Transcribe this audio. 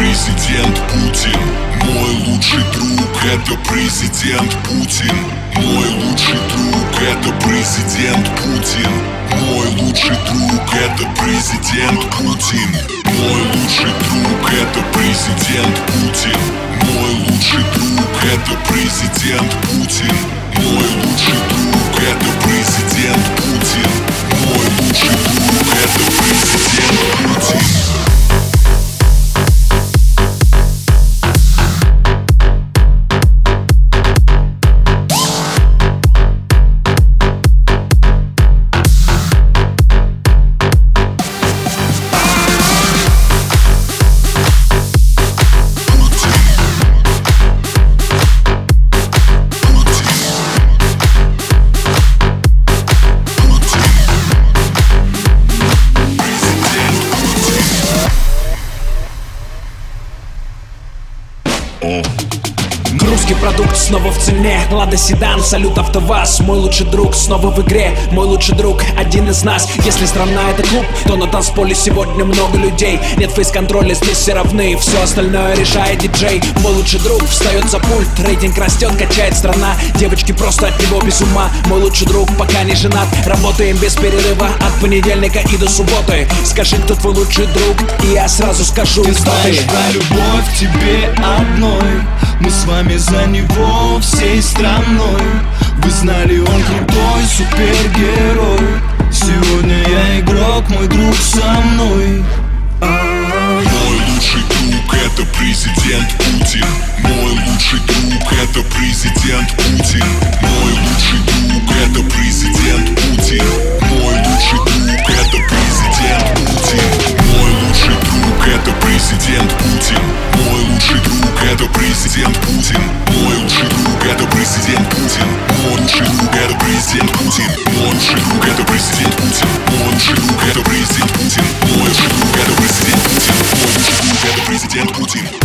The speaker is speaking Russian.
президент Путин. Мой лучший друг это президент Путин. Мой лучший друг это президент Путин. Мой лучший друг это президент Путин. Мой лучший друг это президент Путин. Мой лучший друг это президент Путин Русский продукт снова в цене. Лада Седан, салют АвтоВАЗ. Мой лучший друг снова в игре. Мой лучший друг один из нас. Если страна это клуб, то на танцполе сегодня много людей. Нет фейс-контроля, здесь все равны. Все остальное решает диджей. Мой лучший друг встает за пульт. Рейтинг растет, качает страна. Девочки просто от него без ума. Мой лучший друг пока не женат. Работаем без перерыва от понедельника и до субботы. Скажи, кто твой лучший друг? И я сразу скажу, Ты знаешь про любовь тебе одной Мы с вами за него всей страной. Вы знали, он крутой супергерой 时间不紧